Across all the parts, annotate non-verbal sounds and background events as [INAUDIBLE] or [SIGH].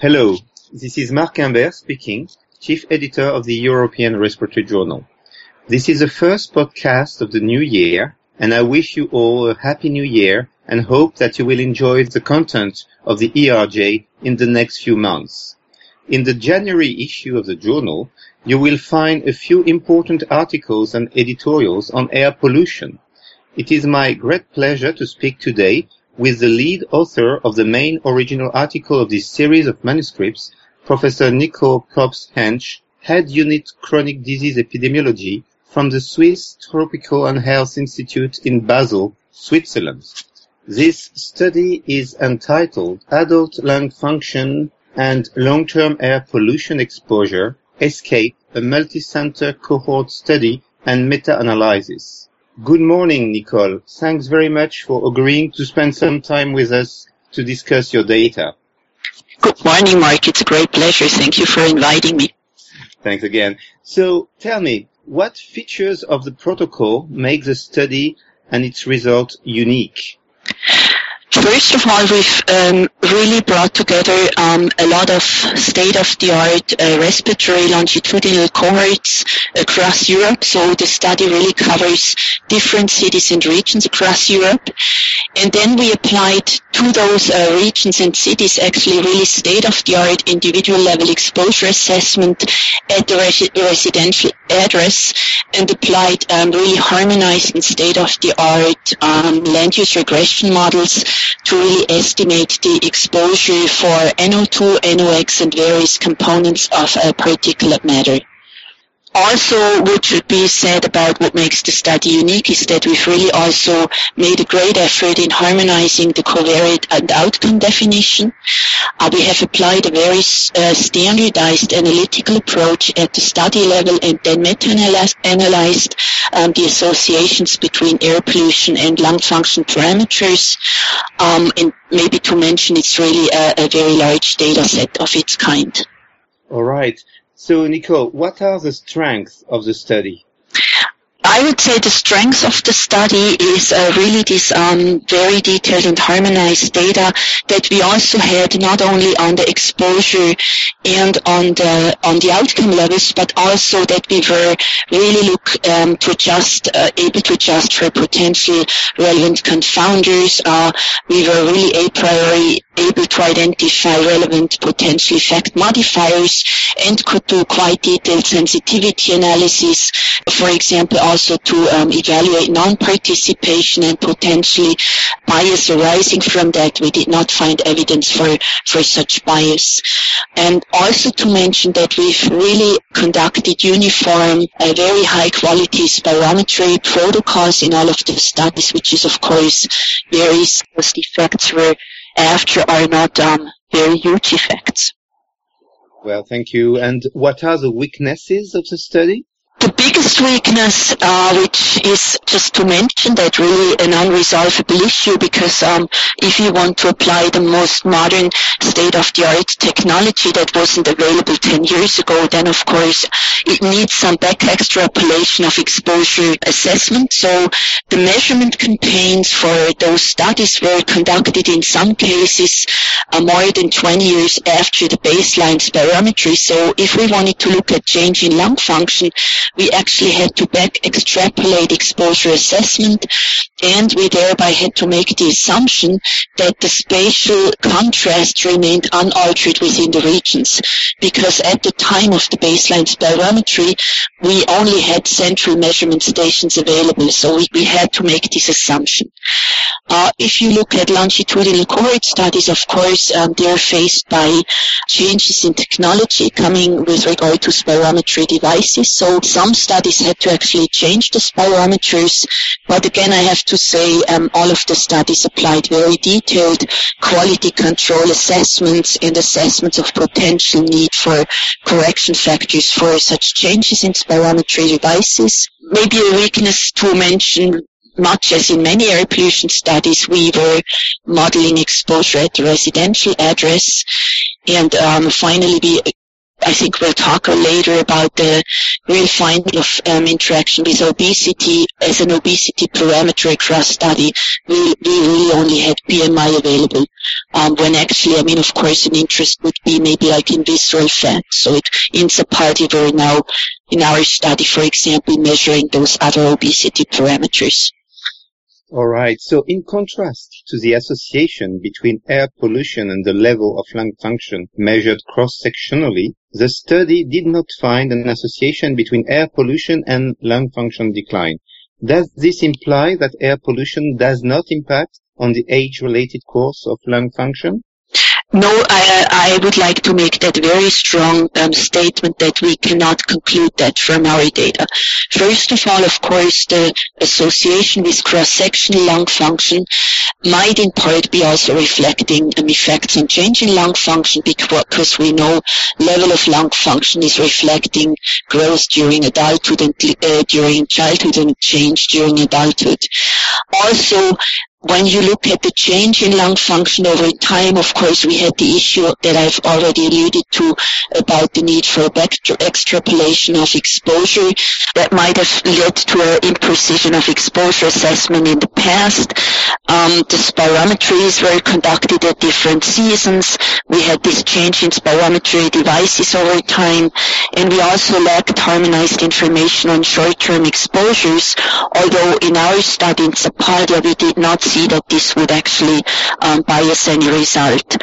Hello, this is Marc Humbert speaking, Chief Editor of the European Respiratory Journal. This is the first podcast of the new year, and I wish you all a happy new year and hope that you will enjoy the content of the ERJ in the next few months. In the January issue of the journal, you will find a few important articles and editorials on air pollution. It is my great pleasure to speak today with the lead author of the main original article of this series of manuscripts, Professor Nicole Probst-Hensch, Head Unit Chronic Disease Epidemiology from the Swiss Tropical and Health Institute in Basel, Switzerland. This study is entitled Adult Lung Function and Long-Term Air Pollution Exposure, ESCAPE, a multi-center cohort study and meta-analysis. Good morning, Nicole. Thanks very much for agreeing to spend some time with us to discuss your data. Good morning, Marc. It's a great pleasure. Thank you for inviting me. Thanks again. So tell me, what features of the protocol make the study and its result unique? First of all, we've um, really brought together um, a lot of state-of-the-art uh, respiratory longitudinal cohorts across Europe. So the study really covers different cities and regions across Europe. And then we applied to those uh, regions and cities actually really state-of-the-art individual level exposure assessment at the res- residential address and applied um, really harmonized and state-of-the-art um, land use regression models to really estimate the exposure for NO2, NOx, and various components of a particulate matter. Also, what should be said about what makes the study unique is that we've really also made a great effort in harmonizing the covariate and outcome definition. Uh, we have applied a very uh, standardized analytical approach at the study level and then meta-analyzed um, the associations between air pollution and lung function parameters. Um, and maybe to mention, it's really a, a very large data set of its kind. All right. So, Nicole, what are the strengths of the study? I would say the strength of the study is uh, really this um, very detailed and harmonized data that we also had not only on the exposure and on the on the outcome levels, but also that we were really look um, to adjust, uh, able to adjust for potential relevant confounders. Uh, we were really a priori able to identify relevant potential effect modifiers and could do quite detailed sensitivity analysis. For example, also to um, evaluate non-participation and potentially bias arising from that. We did not find evidence for, for such bias. And also to mention that we've really conducted uniform, uh, very high quality spirometry protocols in all of the studies, which is of course varies because effects were after are not um, very huge effects. Well, thank you. And what are the weaknesses of the study? The biggest weakness, uh, which is just to mention that really an unresolvable issue because um, if you want to apply the most modern state-of-the-art technology that wasn't available 10 years ago, then of course it needs some back extrapolation of exposure assessment. So the measurement campaigns for those studies were conducted in some cases uh, more than 20 years after the baseline spirometry. So if we wanted to look at change in lung function, we actually had to back extrapolate exposure assessment and we thereby had to make the assumption that the spatial contrast remained unaltered within the regions because at the time of the baseline spirometry we only had central measurement stations available so we, we had to make this assumption. Uh, if you look at longitudinal cohort studies, of course, um, they are faced by changes in technology coming with regard to spirometry devices. So some studies had to actually change the spirometers, but again, I have to say um, all of the studies applied very detailed quality control assessments and assessments of potential need for correction factors for such changes in spirometry devices. Maybe a weakness to mention much as in many air pollution studies, we were modeling exposure at the residential address. And um, finally, we I think we'll talk later about the real finding of um, interaction with obesity as an obesity parameter across study. We, we really only had BMI available. Um, when actually, I mean, of course, an interest would be maybe like in visceral fat. So it, in Sapaldia, we're now in our study, for example, measuring those other obesity parameters. All right. So in contrast to the association between air pollution and the level of lung function measured cross-sectionally, the study did not find an association between air pollution and lung function decline. Does this imply that air pollution does not impact on the age-related course of lung function? No, I, I would like to make that very strong um, statement that we cannot conclude that from our data. First of all, of course, the association with cross-sectional lung function might in part be also reflecting um, effects on change in lung function because we know level of lung function is reflecting growth during adulthood and uh, during childhood and change during adulthood. Also, when you look at the change in lung function over time, of course, we had the issue that I've already alluded to about the need for extrapolation of exposure that might have led to an imprecision of exposure assessment in the past. Um, the spirometries were conducted at different seasons. We had this change in spirometry devices over time, and we also lacked harmonized information on short-term exposures, although in our study in Sapaldia, we did not see that this would actually um, bias any result.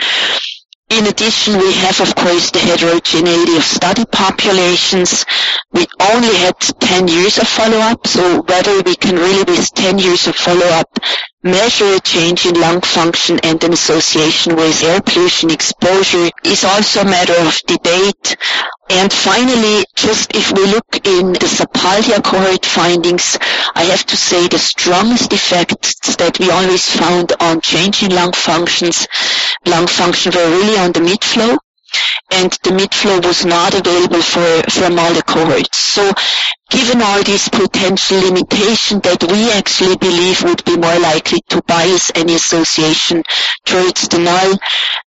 In addition, we have, of course, the heterogeneity of study populations. We only had 10 years of follow-up, so whether we can really, with 10 years of follow-up, measure a change in lung function and an association with air pollution exposure is also a matter of debate. And finally, just if we look in the Sapaldia cohort findings, I have to say the strongest effects that we always found on change in lung functions, lung function were really on the mid-flow and the mid-flow was not available for, from all the cohorts. So given all these potential limitations that we actually believe would be more likely to bias any association towards null,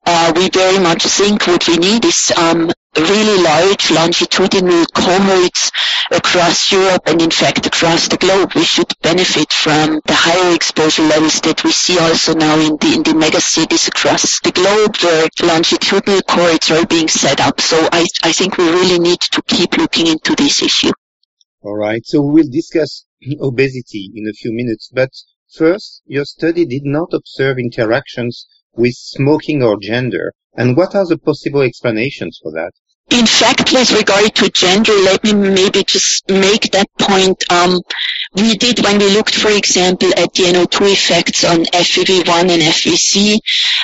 uh, we very much think what we need is um, really large longitudinal cohorts across Europe and in fact across the globe. We should benefit from the higher exposure levels that we see also now in the in the megacities across the globe where longitudinal cohorts are being set up. So I, I think we really need to keep looking into this issue. All right. So we will discuss [CLEARS THROAT] obesity in a few minutes, but first, your study did not observe interactions with smoking or gender. And what are the possible explanations for that? In fact, with regard to gender, let me maybe just make that point. Um, we did, when we looked, for example, at the NO2 effects on FEV1 and FVC,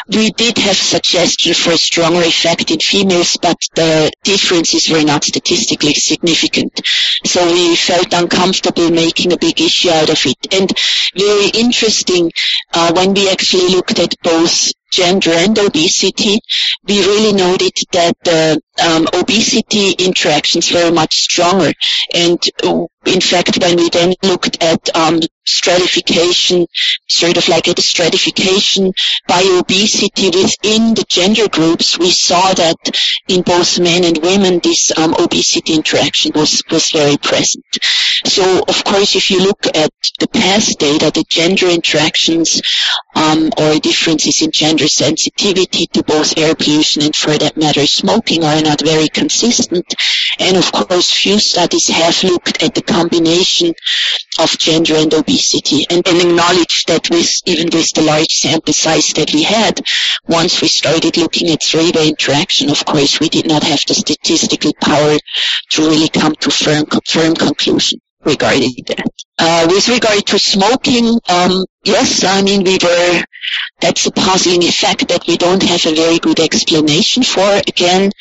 we did have suggestion for a stronger effect in females, but the differences were not statistically significant. So we felt uncomfortable making a big issue out of it. And very interesting, uh, when we actually looked at both gender and obesity, we really noted that the um, obesity interactions were much stronger. And uh, in fact, when we then looked at um, stratification, sort of like the stratification by obesity within the gender groups, we saw that in both men and women, this um, obesity interaction was, was very present. So, of course, if you look at the past data, the gender interactions um, or differences in gender sensitivity to both air pollution and, for that matter, smoking are not very consistent. And, of course, few studies have looked at the combination of gender and obesity. And, and acknowledge that with even with the large sample size that we had, once we started looking at three-way interaction, of course, we did not have the statistical power to really come to firm, firm conclusion regarding that. Uh, with regard to smoking, um, yes, I mean, we were, that's a puzzling effect that we don't have a very good explanation for. Again,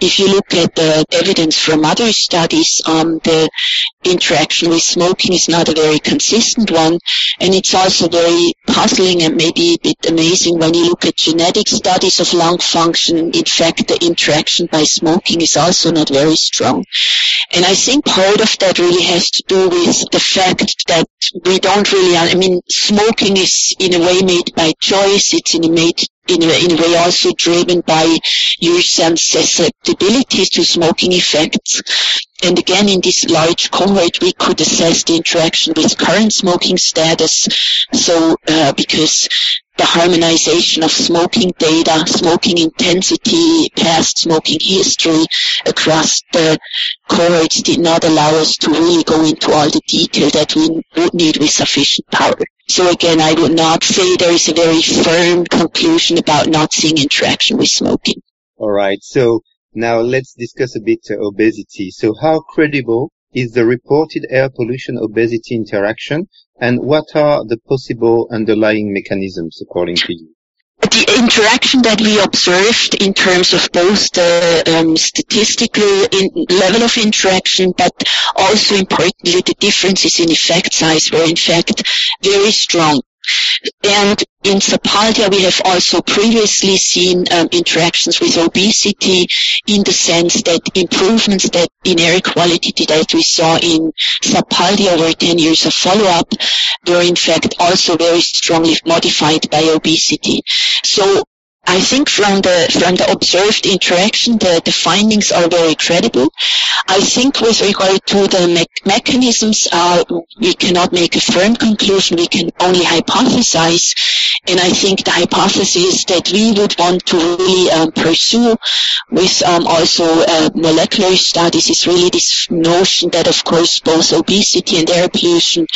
if you look at the evidence from other studies, um, the interaction with smoking is not a very consistent one. And it's also very puzzling and maybe a bit amazing when you look at genetic studies of lung function. In fact, the interaction by smoking is also not very strong. And I think part of that really has to do with the fact that we don't really, I mean, smoking is in a way made by choice. It's in a made in a, in a way also driven by your susceptibility to smoking effects. And again, in this large cohort, we could assess the interaction with current smoking status. So, uh, because the harmonization of smoking data, smoking intensity, past smoking history across the cohorts did not allow us to really go into all the detail that we would need with sufficient power. So again, I would not say there is a very firm conclusion about not seeing interaction with smoking. All right. So now let's discuss a bit uh, obesity. So how credible is the reported air pollution obesity interaction and what are the possible underlying mechanisms according to you? The interaction that we observed in terms of both the um, statistical level of interaction, but also importantly the differences in effect size were in fact very strong. And in Sapaldia, we have also previously seen um, interactions with obesity in the sense that improvements that in air quality that we saw in Sapaldia over 10 years of follow-up were in fact also very strongly modified by obesity. So I think from the from the observed interaction, the, the findings are very credible. I think with regard to the me- mechanisms, uh, we cannot make a firm conclusion. We can only hypothesize, and I think the hypothesis that we would want to really um, pursue with um, also uh, molecular studies is really this notion that, of course, both obesity and air pollution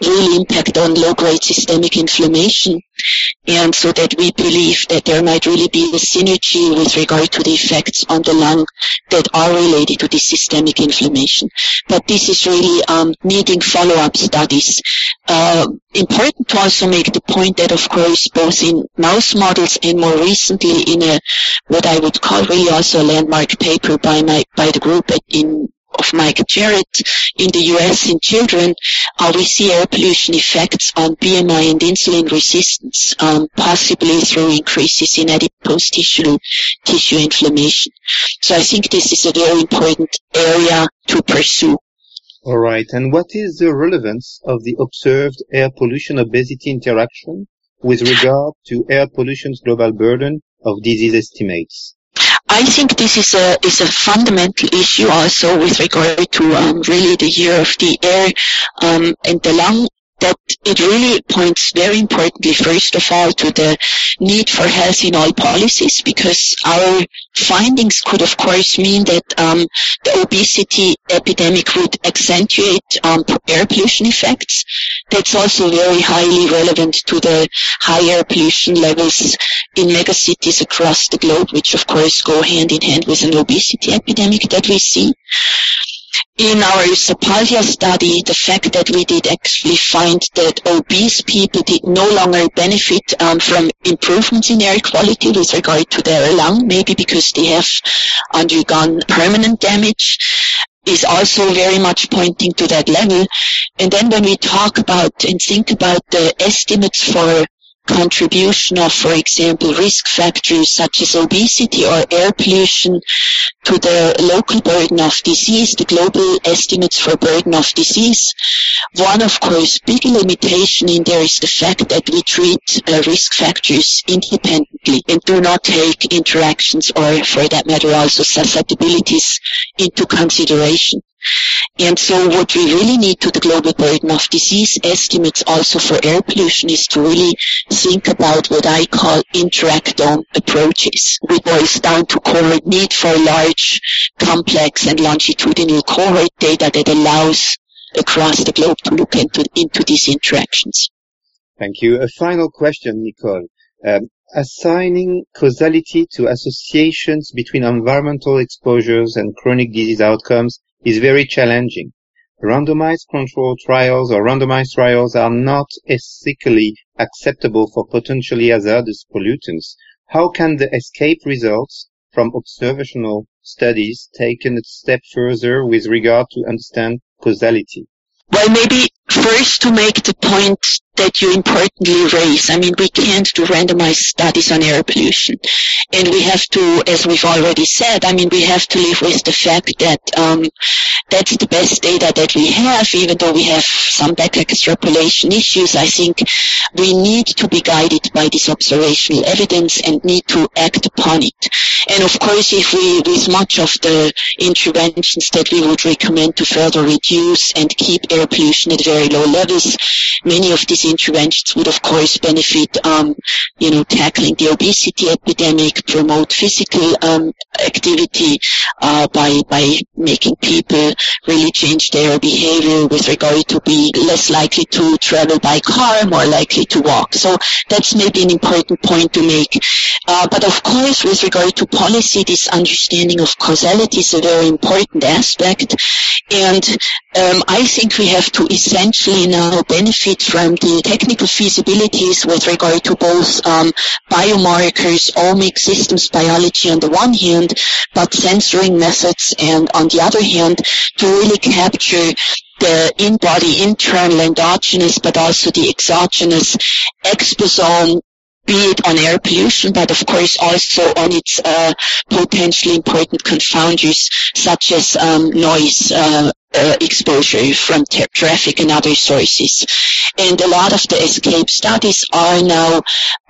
really impact on low-grade systemic inflammation. And so that we believe that there might really be a synergy with regard to the effects on the lung that are related to this systemic inflammation. But this is really um, needing follow-up studies. Uh, important to also make the point that, of course, both in mouse models and more recently in a what I would call really also a landmark paper by my by the group in of Mike Jerrett in the US in children, uh, we see air pollution effects on BMI and insulin resistance, um, possibly through increases in adipose tissue, tissue inflammation. So I think this is a very important area to pursue. All right. And what is the relevance of the observed air pollution obesity interaction with regard to air pollution's global burden of disease estimates? I think this is a is a fundamental issue also with regard to um, really the year of the air um, and the lung that it really points very importantly, first of all, to the need for health in all policies, because our findings could, of course, mean that um, the obesity epidemic would accentuate um, air pollution effects. That's also very highly relevant to the higher pollution levels in megacities across the globe, which, of course, go hand in hand with an obesity epidemic that we see in our Sapaldia study, the fact that we did actually find that obese people did no longer benefit um, from improvements in air quality with regard to their lung, maybe because they have undergone permanent damage, is also very much pointing to that level. And then when we talk about and think about the estimates for contribution of, for example, risk factors such as obesity or air pollution to the local burden of disease, the global estimates for burden of disease. One, of course, big limitation in there is the fact that we treat uh, risk factors independently and do not take interactions or, for that matter, also susceptibilities into consideration. And so what we really need to the global burden of disease estimates also for air pollution is to really think about what I call interactome approaches, which boils down to cohort need for large, complex and longitudinal cohort data that allows across the globe to look into, into these interactions. Thank you. A final question, Nicole. Um, assigning causality to associations between environmental exposures and chronic disease outcomes is very challenging. Randomized control trials or randomized trials are not ethically acceptable for potentially hazardous pollutants. How can the escape results from observational studies taken a step further with regard to understand causality? Well, maybe first to make the point that you importantly raise. I mean, we can't do randomized studies on air pollution. And we have to, as we've already said, I mean, we have to live with the fact that um, that's the best data that we have, even though we have some back extrapolation issues. I think we need to be guided by this observational evidence and need to act upon it. And of course, if we, with much of the interventions that we would recommend to further reduce and keep air pollution at very low levels, many of these interventions would of course benefit, um, you know, tackling the obesity epidemic, promote physical um, activity uh, by by making people really change their behavior with regard to be less likely to travel by car, more likely to walk. So that's maybe an important point to make. Uh, but of course, with regard to policy, this understanding of causality is a very important aspect. And um, I think we have to essentially now benefit from the technical feasibilities with regard to both um, biomarkers, omic systems biology on the one hand, but sensoring methods and on the other hand to really capture the in-body internal endogenous but also the exogenous exposome be it on air pollution, but of course also on its uh, potentially important confounders such as um, noise uh, uh, exposure from tra- traffic and other sources. And a lot of the ESCAPE studies are now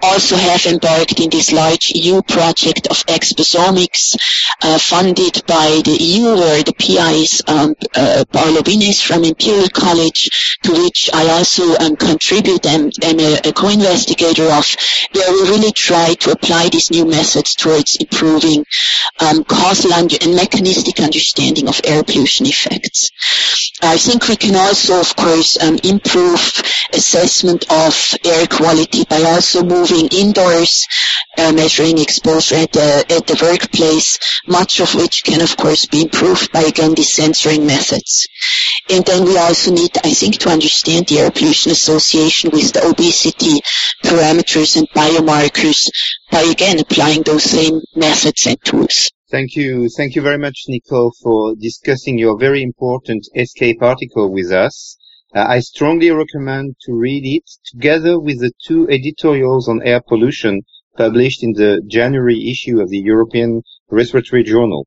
also have embarked in this large EU project of exposomics uh, funded by the EU where the PI is um, uh, Paolo Vineis from Imperial College to which I also um, contribute and am a, a co-investigator of where we really try to apply these new methods towards improving um, causal and mechanistic understanding of air pollution effects. I think we can also, of course, um, improve assessment of air quality by also moving indoors, uh, measuring exposure at the, at the workplace, much of which can, of course, be improved by, again, these sensoring methods. And then we also need, I think, to understand the air pollution association with the obesity parameters and biomarkers by, again, applying those same methods and tools. Thank you. Thank you very much, Nicole, for discussing your very important ESCAPE article with us. Uh, I strongly recommend to read it together with the two editorials on air pollution published in the January issue of the European Respiratory Journal.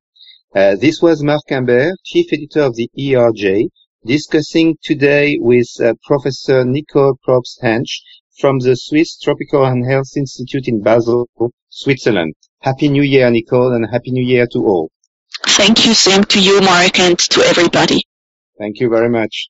Uh, this was Marc Humbert, chief editor of the ERJ, discussing today with uh, Professor Nicole Probst-Hensch from the Swiss Tropical and Health Institute in Basel, Switzerland. Happy New Year, Nicole, and Happy New Year to all. Thank you, same to you, Marc, and to everybody. Thank you very much.